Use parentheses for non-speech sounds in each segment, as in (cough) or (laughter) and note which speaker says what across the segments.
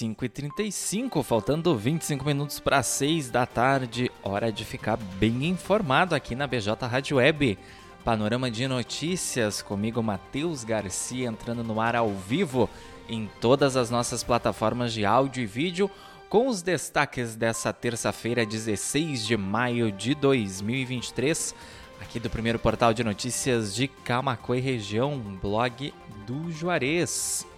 Speaker 1: 5h35, faltando 25 minutos para 6 da tarde. Hora de ficar bem informado aqui na BJ Rádio Web. Panorama de notícias comigo, Matheus Garcia, entrando no ar ao vivo em todas as nossas plataformas de áudio e vídeo, com os destaques dessa terça-feira, 16 de maio de 2023, aqui do primeiro portal de notícias de Camacuã e região, blog do Juarez.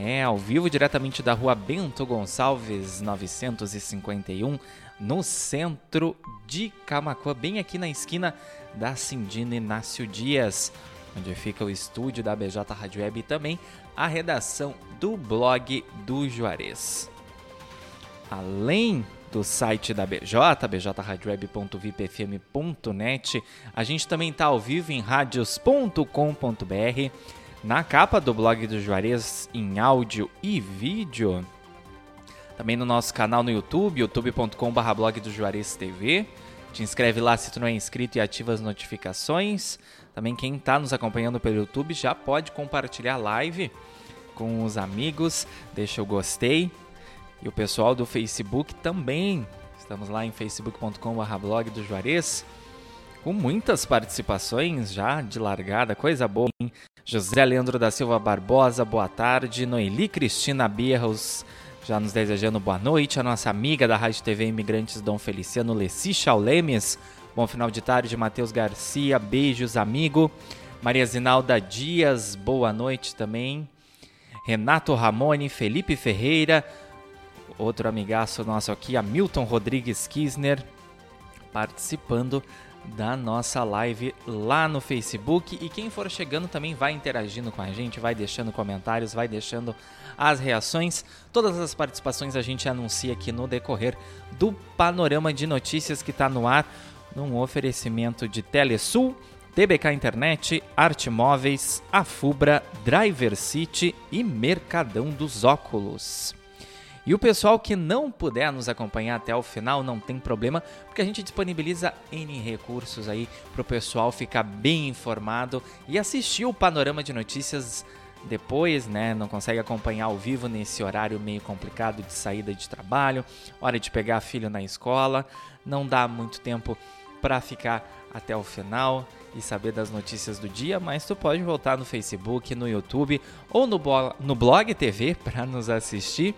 Speaker 1: É, ao vivo diretamente da rua Bento Gonçalves, 951, no centro de Camacuã, bem aqui na esquina da Cindina Inácio Dias, onde fica o estúdio da BJ Rádio Web e também a redação do blog do Juarez. Além do site da BJ, bjradioweb.vipfm.net, a gente também está ao vivo em radios.com.br, na capa do blog do Juarez em áudio e vídeo. Também no nosso canal no YouTube, youtube.com.br blog do Juarez TV. Te inscreve lá se tu não é inscrito e ativa as notificações. Também quem está nos acompanhando pelo YouTube já pode compartilhar a live com os amigos, deixa o gostei. E o pessoal do Facebook também. Estamos lá em facebook.com.br blog do Juarez. Com muitas participações já de largada, coisa boa. Hein? José Leandro da Silva Barbosa, boa tarde. Noeli Cristina Birros, já nos desejando boa noite. A nossa amiga da Rádio TV Imigrantes, Dom Feliciano Leci Chaulemes. Bom final de tarde, Matheus Garcia. Beijos, amigo. Maria Zinalda Dias, boa noite também. Renato Ramone, Felipe Ferreira, outro amigaço nosso aqui, Hamilton Rodrigues Kisner, participando da nossa live lá no Facebook. E quem for chegando também vai interagindo com a gente, vai deixando comentários, vai deixando as reações. Todas as participações a gente anuncia aqui no decorrer do panorama de notícias que está no ar, num oferecimento de Telesul. TBK Internet, Arte Móveis, Afubra, Driver City e Mercadão dos Óculos. E o pessoal que não puder nos acompanhar até o final, não tem problema, porque a gente disponibiliza N recursos aí para o pessoal ficar bem informado e assistir o panorama de notícias depois, né? Não consegue acompanhar ao vivo nesse horário meio complicado de saída de trabalho, hora de pegar filho na escola, não dá muito tempo para ficar até o final e saber das notícias do dia, mas tu pode voltar no Facebook, no YouTube ou no, no blog TV (laughs) para nos assistir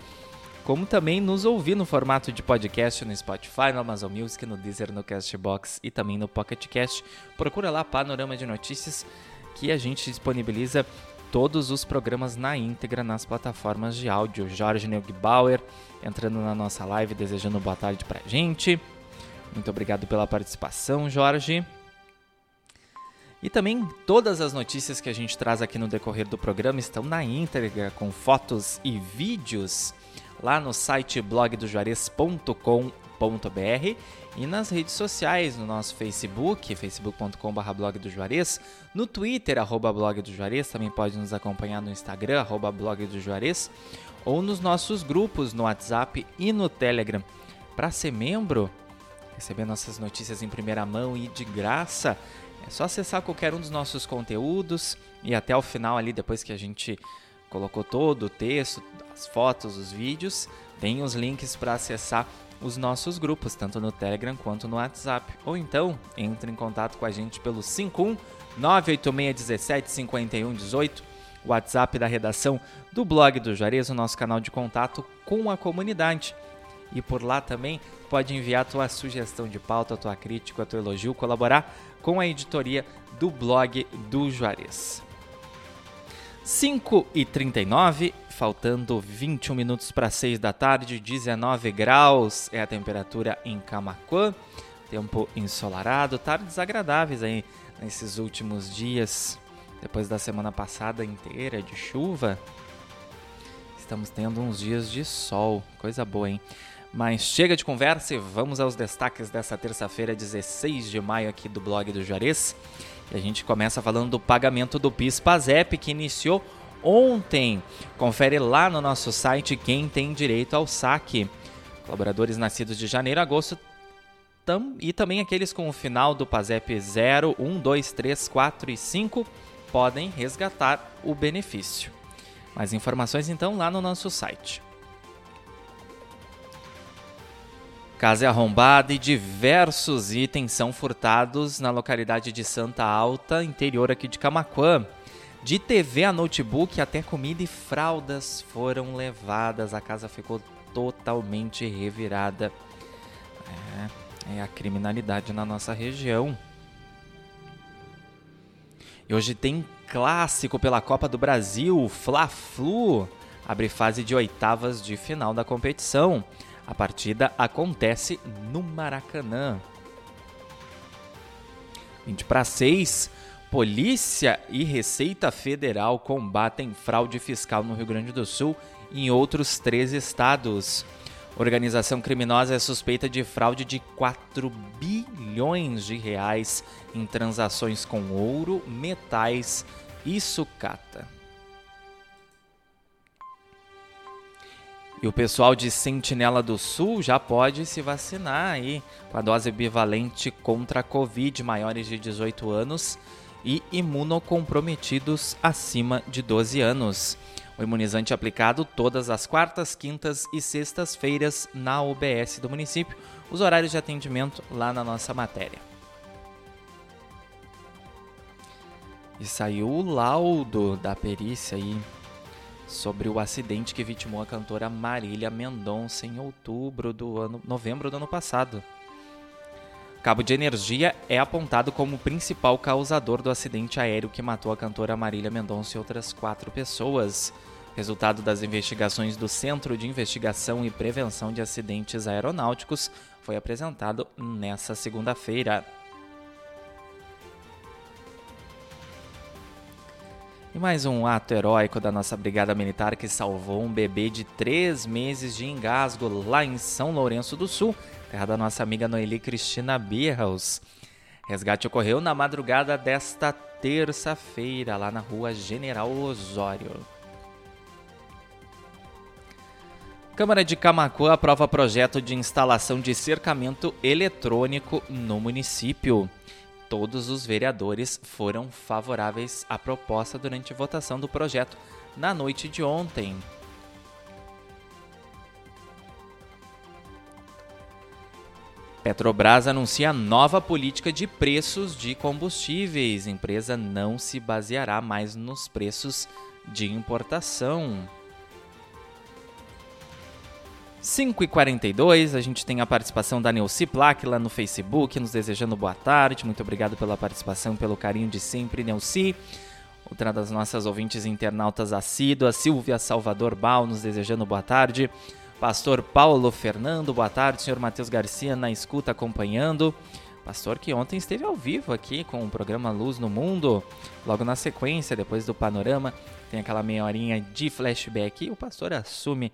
Speaker 1: como também nos ouvir no formato de podcast no Spotify, no Amazon Music, no Deezer, no Castbox e também no Pocket Cast. Procura lá Panorama de Notícias que a gente disponibiliza todos os programas na íntegra nas plataformas de áudio. Jorge Neugbauer entrando na nossa live desejando boa tarde pra gente. Muito obrigado pela participação, Jorge. E também todas as notícias que a gente traz aqui no decorrer do programa estão na íntegra com fotos e vídeos lá no site blogdojuarez.com.br e nas redes sociais, no nosso Facebook, facebook.com.br blog do Juarez, no Twitter, arroba blog do Juarez, também pode nos acompanhar no Instagram, arroba blog do Juarez, ou nos nossos grupos no WhatsApp e no Telegram. Para ser membro, receber nossas notícias em primeira mão e de graça, é só acessar qualquer um dos nossos conteúdos e até o final ali, depois que a gente colocou todo o texto, as fotos, os vídeos, tem os links para acessar os nossos grupos, tanto no Telegram quanto no WhatsApp. Ou então, entre em contato com a gente pelo 51 98617 5118, WhatsApp da redação do blog do Juarez, o nosso canal de contato com a comunidade. E por lá também pode enviar a tua sugestão de pauta, a tua crítica, tua elogio, colaborar com a editoria do blog do Juarez. 5 e 39, faltando 21 minutos para 6 da tarde, 19 graus é a temperatura em Camacuã. Tempo ensolarado, tardes agradáveis aí nesses últimos dias, depois da semana passada inteira de chuva. Estamos tendo uns dias de sol, coisa boa, hein? Mas chega de conversa e vamos aos destaques dessa terça-feira, 16 de maio, aqui do blog do Juarez. E a gente começa falando do pagamento do PIS-PASEP, que iniciou ontem. Confere lá no nosso site quem tem direito ao saque. Colaboradores nascidos de janeiro a agosto tam, e também aqueles com o final do PASEP 0, 1, 2, 3, 4 e 5 podem resgatar o benefício. Mais informações então lá no nosso site. Casa é arrombada e diversos itens são furtados na localidade de Santa Alta, interior aqui de Camaquã. De TV a notebook até comida e fraldas foram levadas. A casa ficou totalmente revirada. É, é a criminalidade na nossa região. E hoje tem clássico pela Copa do Brasil, Fla-Flu. Abre fase de oitavas de final da competição. A partida acontece no Maracanã. 20 para 6. Polícia e Receita Federal combatem fraude fiscal no Rio Grande do Sul e em outros três estados. Organização criminosa é suspeita de fraude de 4 bilhões de reais em transações com ouro, metais e sucata. E o pessoal de Sentinela do Sul já pode se vacinar aí com a dose bivalente contra a Covid, maiores de 18 anos e imunocomprometidos acima de 12 anos. O imunizante aplicado todas as quartas, quintas e sextas-feiras na UBS do município. Os horários de atendimento lá na nossa matéria. E saiu o laudo da perícia aí sobre o acidente que vitimou a cantora Marília Mendonça em outubro do ano, novembro do ano passado. Cabo de energia é apontado como o principal causador do acidente aéreo que matou a cantora Marília Mendonça e outras quatro pessoas. Resultado das investigações do Centro de Investigação e Prevenção de Acidentes Aeronáuticos foi apresentado nesta segunda-feira. E mais um ato heróico da nossa Brigada Militar que salvou um bebê de três meses de engasgo lá em São Lourenço do Sul, terra da nossa amiga Noeli Cristina Birhaus. Resgate ocorreu na madrugada desta terça-feira, lá na rua General Osório. Câmara de Camacuã aprova projeto de instalação de cercamento eletrônico no município todos os vereadores foram favoráveis à proposta durante a votação do projeto na noite de ontem. Petrobras anuncia nova política de preços de combustíveis. A empresa não se baseará mais nos preços de importação. 5 e 42 a gente tem a participação da Neuci Plaque lá no Facebook, nos desejando boa tarde. Muito obrigado pela participação, pelo carinho de sempre, Neuci. Outra das nossas ouvintes internautas assíduas, Silvia Salvador Bal, nos desejando boa tarde. Pastor Paulo Fernando, boa tarde. Senhor Matheus Garcia na escuta acompanhando. Pastor que ontem esteve ao vivo aqui com o programa Luz no Mundo. Logo na sequência, depois do panorama, tem aquela meia horinha de flashback e o pastor assume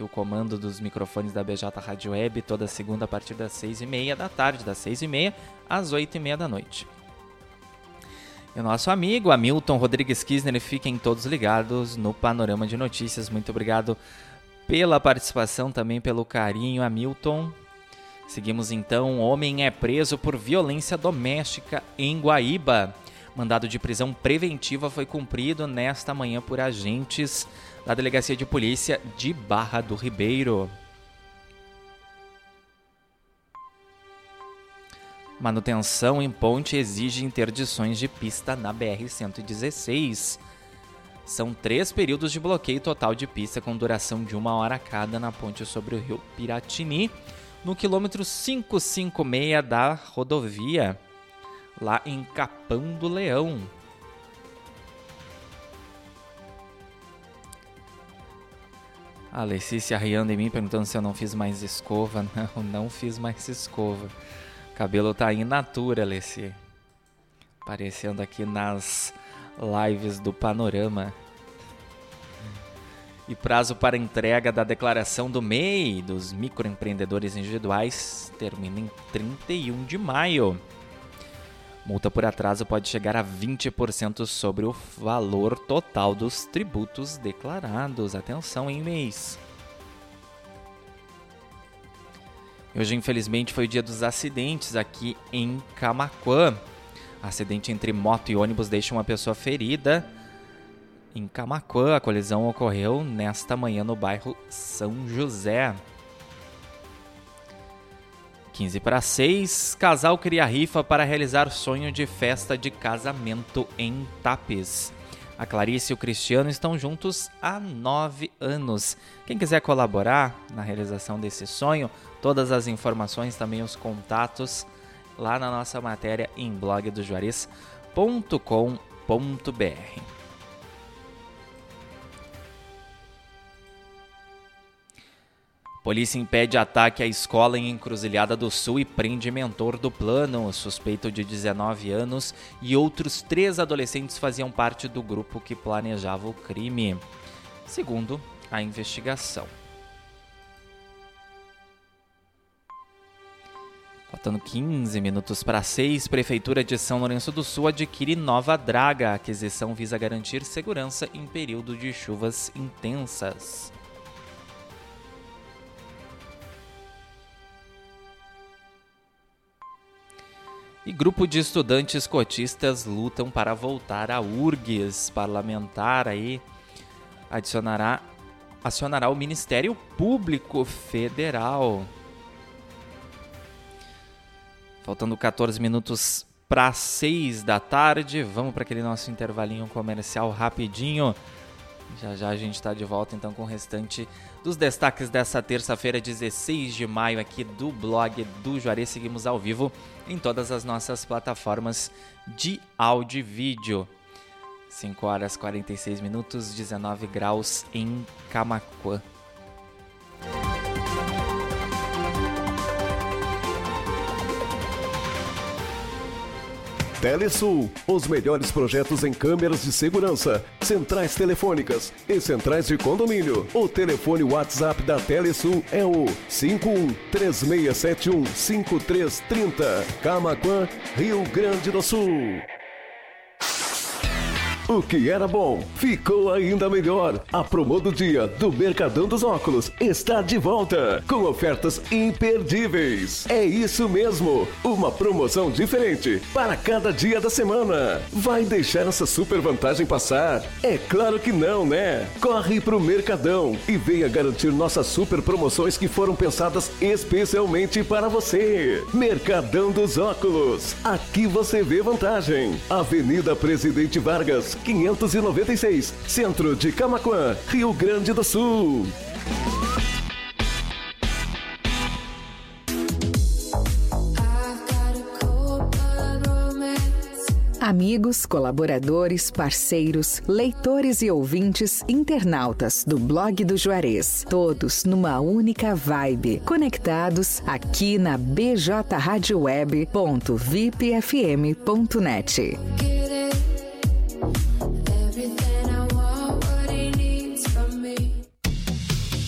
Speaker 1: aqui o comando dos microfones da BJ Rádio Web toda segunda a partir das seis e meia da tarde, das seis e meia às oito e meia da noite. E o nosso amigo Hamilton Rodrigues Kisner, fiquem todos ligados no Panorama de Notícias. Muito obrigado pela participação, também pelo carinho, Hamilton. Seguimos então, homem é preso por violência doméstica em Guaíba. Mandado de prisão preventiva foi cumprido nesta manhã por agentes da Delegacia de Polícia de Barra do Ribeiro. Manutenção em ponte exige interdições de pista na BR-116. São três períodos de bloqueio total de pista com duração de uma hora cada na ponte sobre o rio Piratini, no quilômetro 556 da rodovia, lá em Capão do Leão. A Letícia riando em mim, perguntando se eu não fiz mais escova. (laughs) Não, não fiz mais escova. Cabelo tá in natura, Alessi. Aparecendo aqui nas lives do Panorama. E prazo para entrega da declaração do MEI dos microempreendedores individuais termina em 31 de maio. Multa por atraso pode chegar a 20% sobre o valor total dos tributos declarados. Atenção em mês. Hoje, infelizmente, foi o dia dos acidentes aqui em Camaquã. Acidente entre moto e ônibus deixa uma pessoa ferida. Em Camaquã, a colisão ocorreu nesta manhã no bairro São José. 15 para 6, casal cria rifa para realizar sonho de festa de casamento em Tapes. A Clarice e o Cristiano estão juntos há nove anos. Quem quiser colaborar na realização desse sonho, todas as informações, também os contatos, lá na nossa matéria em blogdojuarez.com.br. Polícia impede ataque à escola em Encruzilhada do Sul e prende mentor do plano, suspeito de 19 anos, e outros três adolescentes faziam parte do grupo que planejava o crime, segundo a investigação. Faltando 15 minutos para 6, Prefeitura de São Lourenço do Sul adquire nova draga. A aquisição visa garantir segurança em período de chuvas intensas. E grupo de estudantes cotistas lutam para voltar à URGS. Parlamentar aí adicionará, acionará o Ministério Público Federal. Faltando 14 minutos para 6 da tarde, vamos para aquele nosso intervalinho comercial rapidinho. Já já a gente está de volta então com o restante dos destaques dessa terça-feira, 16 de maio, aqui do blog do Juarez. Seguimos ao vivo em todas as nossas plataformas de áudio e vídeo. 5 horas 46 minutos, 19 graus em Camacuã.
Speaker 2: Telesul, os melhores projetos em câmeras de segurança, centrais telefônicas e centrais de condomínio. O telefone WhatsApp da Telesul é o 5136715330, Camaquã, Rio Grande do Sul. O que era bom ficou ainda melhor. A promo do dia do Mercadão dos Óculos está de volta com ofertas imperdíveis. É isso mesmo, uma promoção diferente para cada dia da semana. Vai deixar essa super vantagem passar? É claro que não, né? Corre pro Mercadão e venha garantir nossas super promoções que foram pensadas especialmente para você. Mercadão dos Óculos. Aqui você vê vantagem. Avenida Presidente Vargas 596, Centro de Camaquã, Rio Grande do Sul.
Speaker 3: Amigos, colaboradores, parceiros, leitores e ouvintes, internautas do blog do Juarez, todos numa única vibe, conectados aqui na bjradioweb.vipfm.net.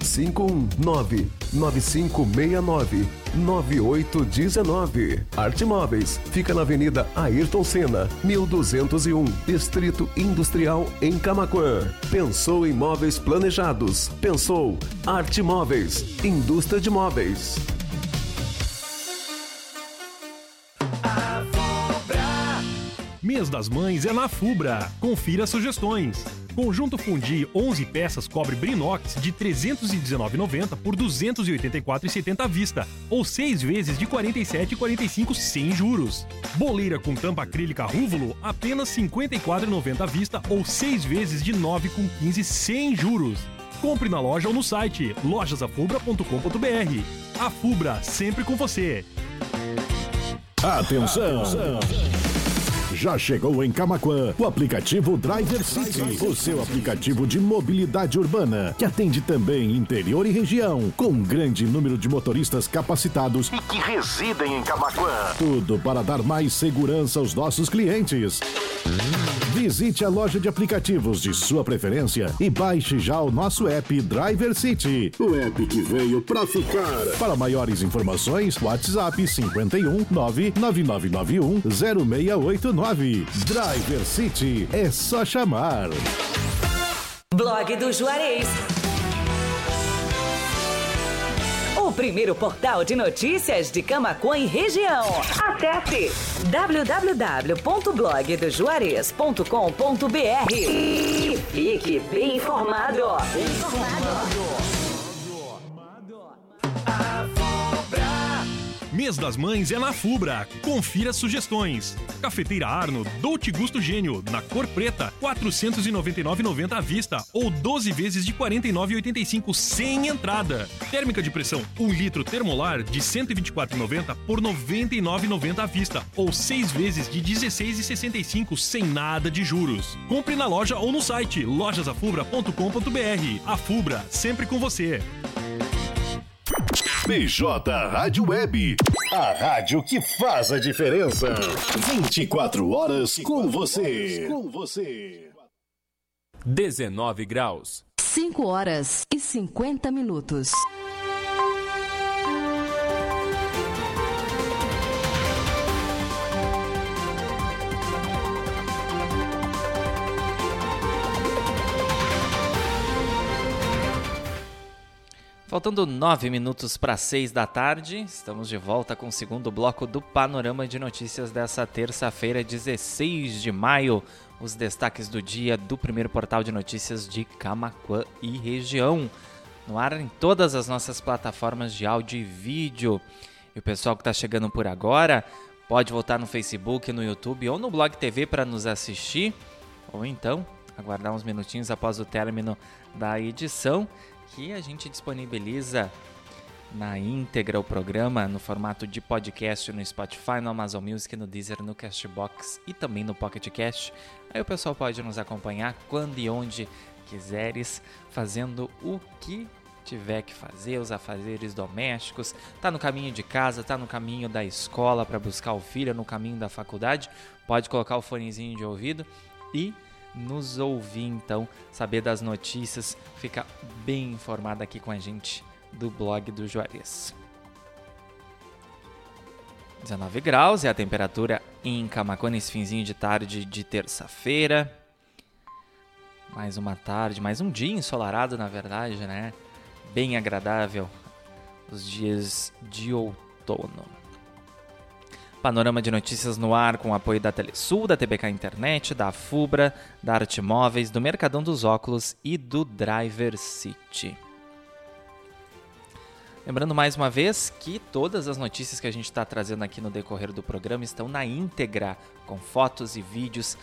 Speaker 2: 519 9569 9819. Arte Móveis fica na Avenida Ayrton Senna, 1201, Distrito Industrial em Camaquã. Pensou em móveis planejados? Pensou Arte Móveis, indústria de móveis.
Speaker 4: Mês das Mães é na Fubra. Confira sugestões. Conjunto Fundi 11 peças cobre Brinox de 319,90 por 284,70 à vista, ou 6 vezes de 47,45 sem juros. Boleira com tampa acrílica Rúvulo apenas 54,90 à vista, ou 6 vezes de 9,15 sem juros. Compre na loja ou no site lojasafubra.com.br. A Fubra, sempre com você.
Speaker 5: Atenção. Atenção. Já chegou em Camaquã o aplicativo Driver City, o seu aplicativo de mobilidade urbana, que atende também interior e região, com um grande número de motoristas capacitados e que residem em Camaquã. Tudo para dar mais segurança aos nossos clientes. Visite a loja de aplicativos de sua preferência e baixe já o nosso app Driver City. O app que veio para ficar. Para maiores informações, WhatsApp 51 99991 0689. Driver City é só chamar.
Speaker 6: Blog do Juarez. o primeiro portal de notícias de Camacuã e região. Acesse www.blogdojuarez.com.br e fique bem informado. Bem informado.
Speaker 4: Mês das Mães é na Fubra. Confira sugestões. Cafeteira Arno, Dolce Gusto Gênio, na cor preta, 499,90 à vista ou 12 vezes de 49,85 sem entrada. Térmica de pressão 1 litro termolar de 124,90 por 99,90 à vista ou 6 vezes de 16,65 sem nada de juros. Compre na loja ou no site lojasafubra.com.br. A Fubra, sempre com você.
Speaker 5: BJ Rádio Web. A rádio que faz a diferença. 24 horas com você. Com você.
Speaker 7: 19 graus.
Speaker 8: 5 horas e 50 minutos.
Speaker 1: Faltando nove minutos para seis da tarde, estamos de volta com o segundo bloco do Panorama de Notícias dessa terça-feira, 16 de maio. Os destaques do dia do primeiro portal de notícias de Camacuã e região. No ar em todas as nossas plataformas de áudio e vídeo. E o pessoal que está chegando por agora pode voltar no Facebook, no YouTube ou no Blog TV para nos assistir. Ou então aguardar uns minutinhos após o término da edição que a gente disponibiliza na íntegra o programa no formato de podcast no Spotify, no Amazon Music, no Deezer, no Castbox e também no Pocket Cast. Aí o pessoal pode nos acompanhar quando e onde quiseres, fazendo o que tiver que fazer, os afazeres domésticos, tá no caminho de casa, tá no caminho da escola para buscar o filho, no caminho da faculdade, pode colocar o fonezinho de ouvido e nos ouvir então, saber das notícias, ficar bem informado aqui com a gente do blog do Juarez. 19 graus é a temperatura em Camacuã nesse finzinho de tarde de terça-feira. Mais uma tarde, mais um dia ensolarado, na verdade, né? Bem agradável os dias de outono. Panorama de notícias no ar com apoio da Telesul, da TBK Internet, da Fubra, da Arte Móveis, do Mercadão dos Óculos e do Driver City. Lembrando mais uma vez que todas as notícias que a gente está trazendo aqui no decorrer do programa estão na íntegra, com fotos e vídeos,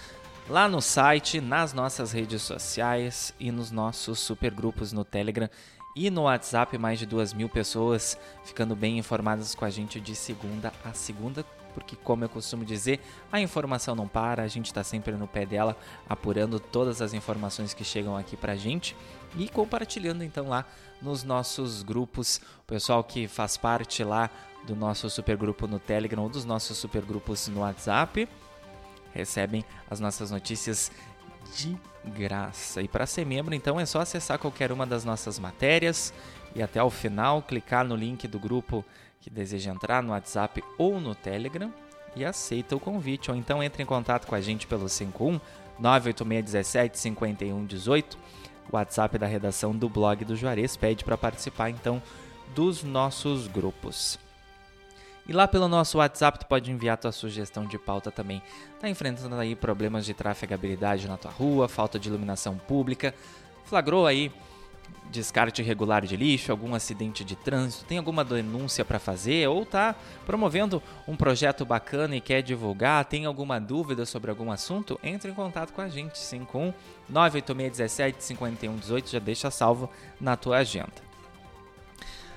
Speaker 1: lá no site, nas nossas redes sociais e nos nossos supergrupos no Telegram e no WhatsApp. Mais de duas mil pessoas ficando bem informadas com a gente de segunda a segunda porque, como eu costumo dizer, a informação não para, a gente está sempre no pé dela, apurando todas as informações que chegam aqui para a gente e compartilhando então lá nos nossos grupos, o pessoal que faz parte lá do nosso supergrupo no Telegram ou dos nossos supergrupos no WhatsApp recebem as nossas notícias de graça. E para ser membro, então é só acessar qualquer uma das nossas matérias e até o final clicar no link do grupo que deseja entrar no WhatsApp ou no Telegram e aceita o convite, ou então entre em contato com a gente pelo 51 98617 5118, WhatsApp da redação do blog do Juarez, pede para participar então dos nossos grupos. E lá pelo nosso WhatsApp tu pode enviar tua sugestão de pauta também. Tá enfrentando aí problemas de trafegabilidade na tua rua, falta de iluminação pública, flagrou aí descarte irregular de lixo, algum acidente de trânsito, tem alguma denúncia para fazer ou está promovendo um projeto bacana e quer divulgar, tem alguma dúvida sobre algum assunto, entre em contato com a gente, 51 98617 5118, já deixa salvo na tua agenda.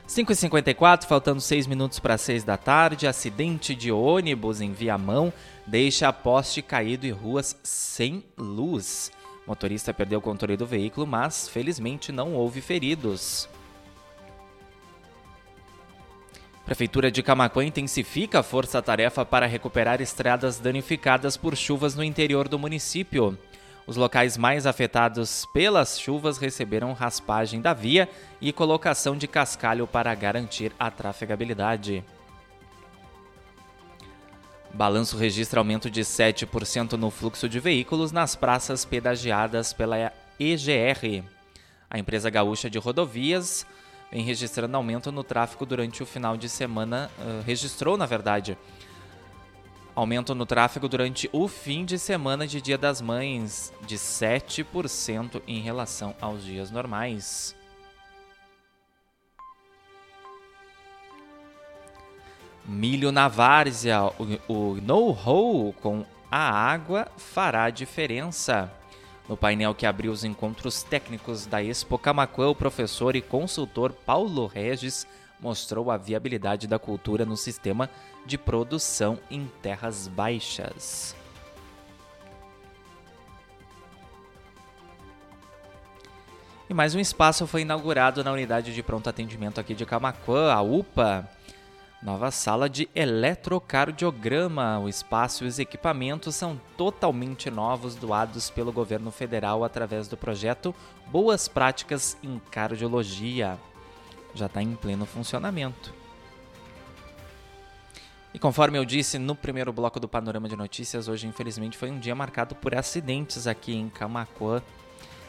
Speaker 1: 5h54, faltando 6 minutos para 6 da tarde, acidente de ônibus em Viamão deixa poste caído e ruas sem luz. O motorista perdeu o controle do veículo, mas felizmente não houve feridos. Prefeitura de Camacuã intensifica a força-tarefa para recuperar estradas danificadas por chuvas no interior do município. Os locais mais afetados pelas chuvas receberam raspagem da via e colocação de cascalho para garantir a trafegabilidade. Balanço registra aumento de 7% no fluxo de veículos nas praças pedagiadas pela EGR. A empresa gaúcha de rodovias vem registrando aumento no tráfego durante o final de semana. Uh, registrou, na verdade, aumento no tráfego durante o fim de semana de Dia das Mães de 7% em relação aos dias normais. Milho na várzea, o, o know-how com a água fará diferença. No painel que abriu os encontros técnicos da Expo Camacuã, o professor e consultor Paulo Regis mostrou a viabilidade da cultura no sistema de produção em terras baixas. E mais um espaço foi inaugurado na unidade de pronto atendimento aqui de Camacuã, a UPA, Nova sala de eletrocardiograma. O espaço e os equipamentos são totalmente novos, doados pelo governo federal através do projeto Boas Práticas em Cardiologia. Já está em pleno funcionamento. E conforme eu disse no primeiro bloco do Panorama de Notícias, hoje infelizmente foi um dia marcado por acidentes aqui em Camacuã.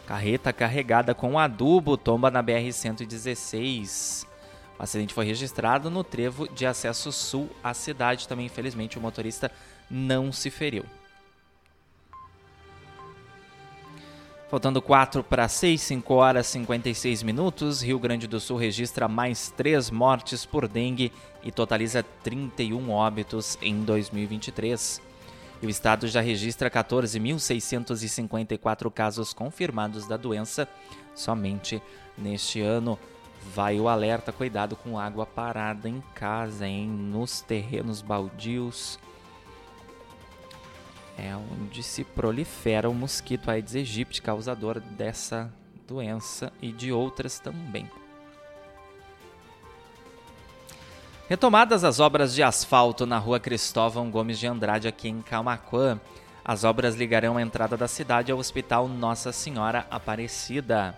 Speaker 1: Carreta carregada com adubo tomba na BR-116. O acidente foi registrado no trevo de acesso sul à cidade. Também, infelizmente, o motorista não se feriu. Faltando 4 para 6, 5 horas e 56 minutos, Rio Grande do Sul registra mais 3 mortes por dengue e totaliza 31 óbitos em 2023. E o estado já registra 14.654 casos confirmados da doença somente neste ano vai o alerta, cuidado com água parada em casa, hein? Nos terrenos baldios. É onde se prolifera o mosquito Aedes aegypti, causador dessa doença e de outras também. Retomadas as obras de asfalto na rua Cristóvão Gomes de Andrade, aqui em Camacuã. As obras ligarão a entrada da cidade ao Hospital Nossa Senhora Aparecida.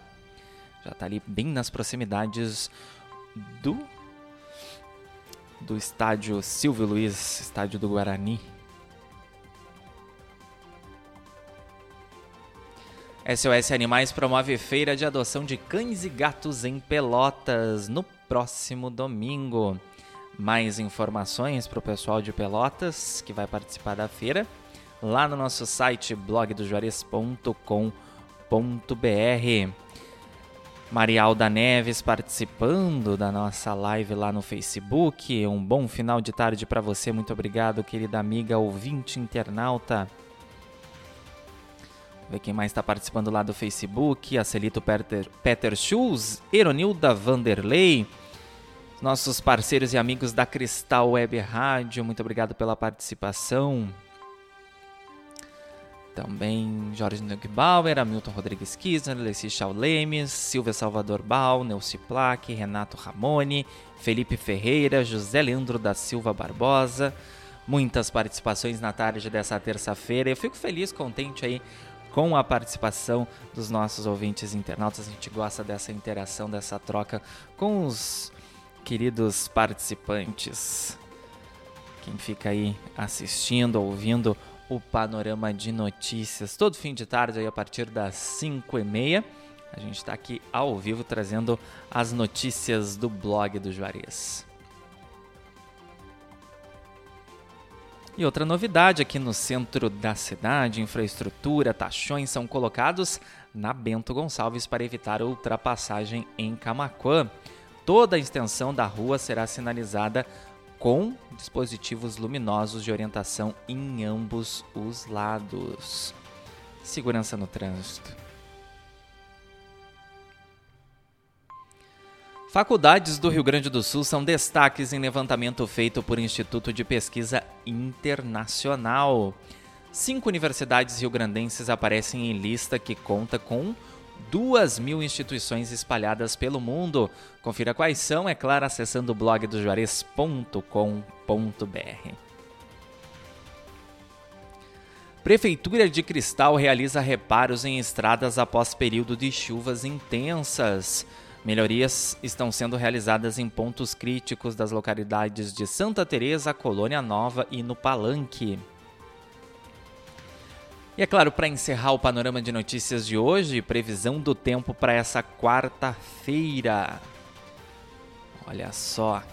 Speaker 1: Já está ali bem nas proximidades do do estádio Silvio Luiz, estádio do Guarani. SOS Animais promove feira de adoção de cães e gatos em Pelotas no próximo domingo. Mais informações para o pessoal de Pelotas que vai participar da feira lá no nosso site blogdojuarez.com.br. Marialda Neves participando da nossa live lá no Facebook. Um bom final de tarde para você. Muito obrigado, querida amiga ouvinte internauta. Vamos ver quem mais está participando lá do Facebook. A Celito Peter, Peter Schulz, Eronilda Vanderlei, nossos parceiros e amigos da Cristal Web Rádio. Muito obrigado pela participação. Também Jorge Neugbauer, Hamilton Rodrigues Kisner, Leci Chaulemes, Silvia Salvador Bal, Neuci Plaque, Renato Ramone, Felipe Ferreira, José Leandro da Silva Barbosa. Muitas participações na tarde dessa terça-feira. Eu fico feliz, contente aí com a participação dos nossos ouvintes internautas. A gente gosta dessa interação, dessa troca com os queridos participantes. Quem fica aí assistindo, ouvindo o panorama de notícias todo fim de tarde aí a partir das 5 e meia. A gente está aqui ao vivo trazendo as notícias do blog do Juarez. E outra novidade aqui no centro da cidade, infraestrutura, taxões são colocados na Bento Gonçalves para evitar ultrapassagem em Camaquã. Toda a extensão da rua será sinalizada com dispositivos luminosos de orientação em ambos os lados. Segurança no trânsito. Faculdades do Rio Grande do Sul são destaques em levantamento feito por Instituto de Pesquisa Internacional. Cinco universidades rio-grandenses aparecem em lista que conta com duas mil instituições espalhadas pelo mundo. Confira quais são, é claro, acessando o blog do Juarez.com.br. Prefeitura de Cristal realiza reparos em estradas após período de chuvas intensas. Melhorias estão sendo realizadas em pontos críticos das localidades de Santa Teresa, Colônia Nova e no Palanque. E é claro, para encerrar o panorama de notícias de hoje, previsão do tempo para essa quarta-feira. Olha só.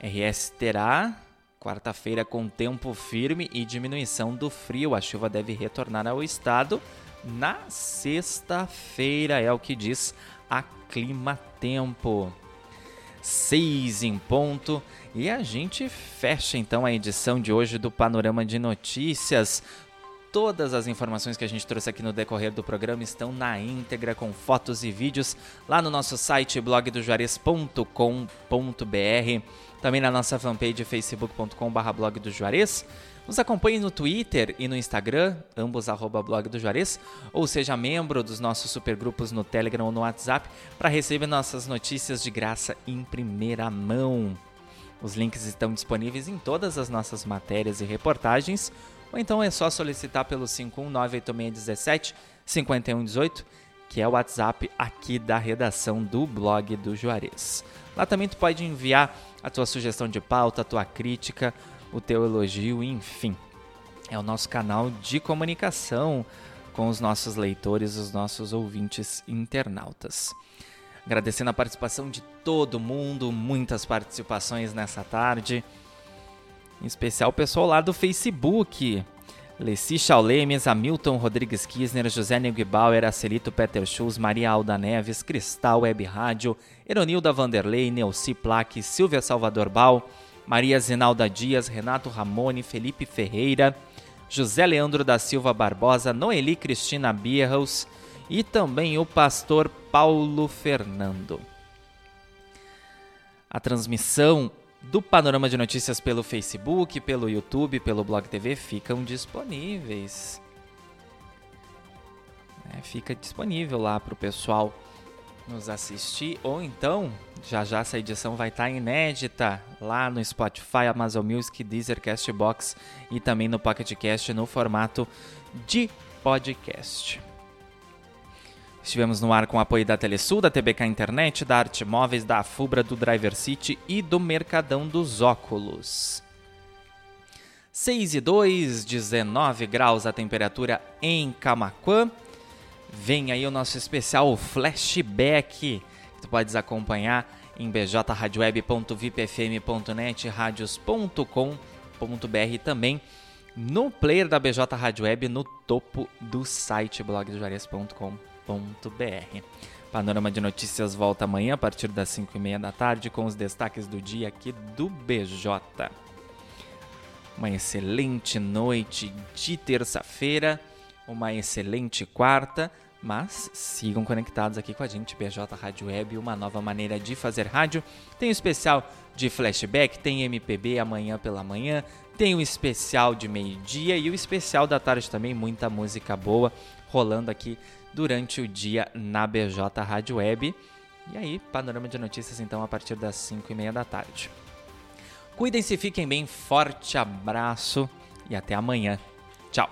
Speaker 1: RS terá quarta-feira com tempo firme e diminuição do frio. A chuva deve retornar ao estado na sexta-feira, é o que diz a Clima Tempo. 6 em ponto. E a gente fecha então a edição de hoje do Panorama de Notícias. Todas as informações que a gente trouxe aqui no decorrer do programa estão na íntegra com fotos e vídeos lá no nosso site blogdojuarez.com.br, também na nossa fanpage facebook.com.br Juarez. Nos acompanhe no Twitter e no Instagram, ambos arroba blog do Juarez, ou seja membro dos nossos supergrupos no Telegram ou no WhatsApp para receber nossas notícias de graça em primeira mão. Os links estão disponíveis em todas as nossas matérias e reportagens, ou então é só solicitar pelo 5198617 5118, que é o WhatsApp aqui da redação do blog do Juarez. Lá também tu pode enviar a tua sugestão de pauta, a tua crítica, o teu elogio, enfim. É o nosso canal de comunicação com os nossos leitores, os nossos ouvintes internautas. Agradecendo a participação de todo mundo, muitas participações nessa tarde. Em especial o pessoal lá do Facebook. Leci Chaulemes, Hamilton Rodrigues Kisner, José Negbauer, Acelito Peter Schulz, Maria Alda Neves, Cristal Web Rádio, Eronilda Vanderlei, Neuci Plaque, Silvia Salvador Bal, Maria Zinalda Dias, Renato Ramone, Felipe Ferreira, José Leandro da Silva Barbosa, Noeli Cristina Bierhaus e também o pastor Paulo Fernando. A transmissão do Panorama de Notícias pelo Facebook, pelo YouTube, pelo Blog TV ficam disponíveis. É, fica disponível lá para o pessoal nos assistir, ou então, já já essa edição vai estar tá inédita lá no Spotify, Amazon Music, Deezer, Castbox e também no Pocket Cast no formato de podcast. Estivemos no ar com apoio da Telesul, da TBK Internet, da Arte Móveis, da Afubra, do Driver City e do Mercadão dos Óculos. 6 e 2, 19 graus a temperatura em Camaquã. Vem aí o nosso especial flashback. Que tu podes acompanhar em bjradioweb.vipfm.net, radios.com.br também no player da BJ Rádio Web no topo do site blogdojuarez.com.br. Panorama de Notícias volta amanhã a partir das 5 e meia da tarde com os destaques do dia aqui do BJ. Uma excelente noite de terça-feira, uma excelente quarta mas sigam conectados aqui com a gente, BJ Rádio Web, uma nova maneira de fazer rádio. Tem o especial de flashback, tem MPB amanhã pela manhã, tem o especial de meio-dia e o especial da tarde também, muita música boa rolando aqui durante o dia na BJ Rádio Web. E aí, panorama de notícias então a partir das 5 e meia da tarde. Cuidem-se, fiquem bem, forte abraço e até amanhã. Tchau!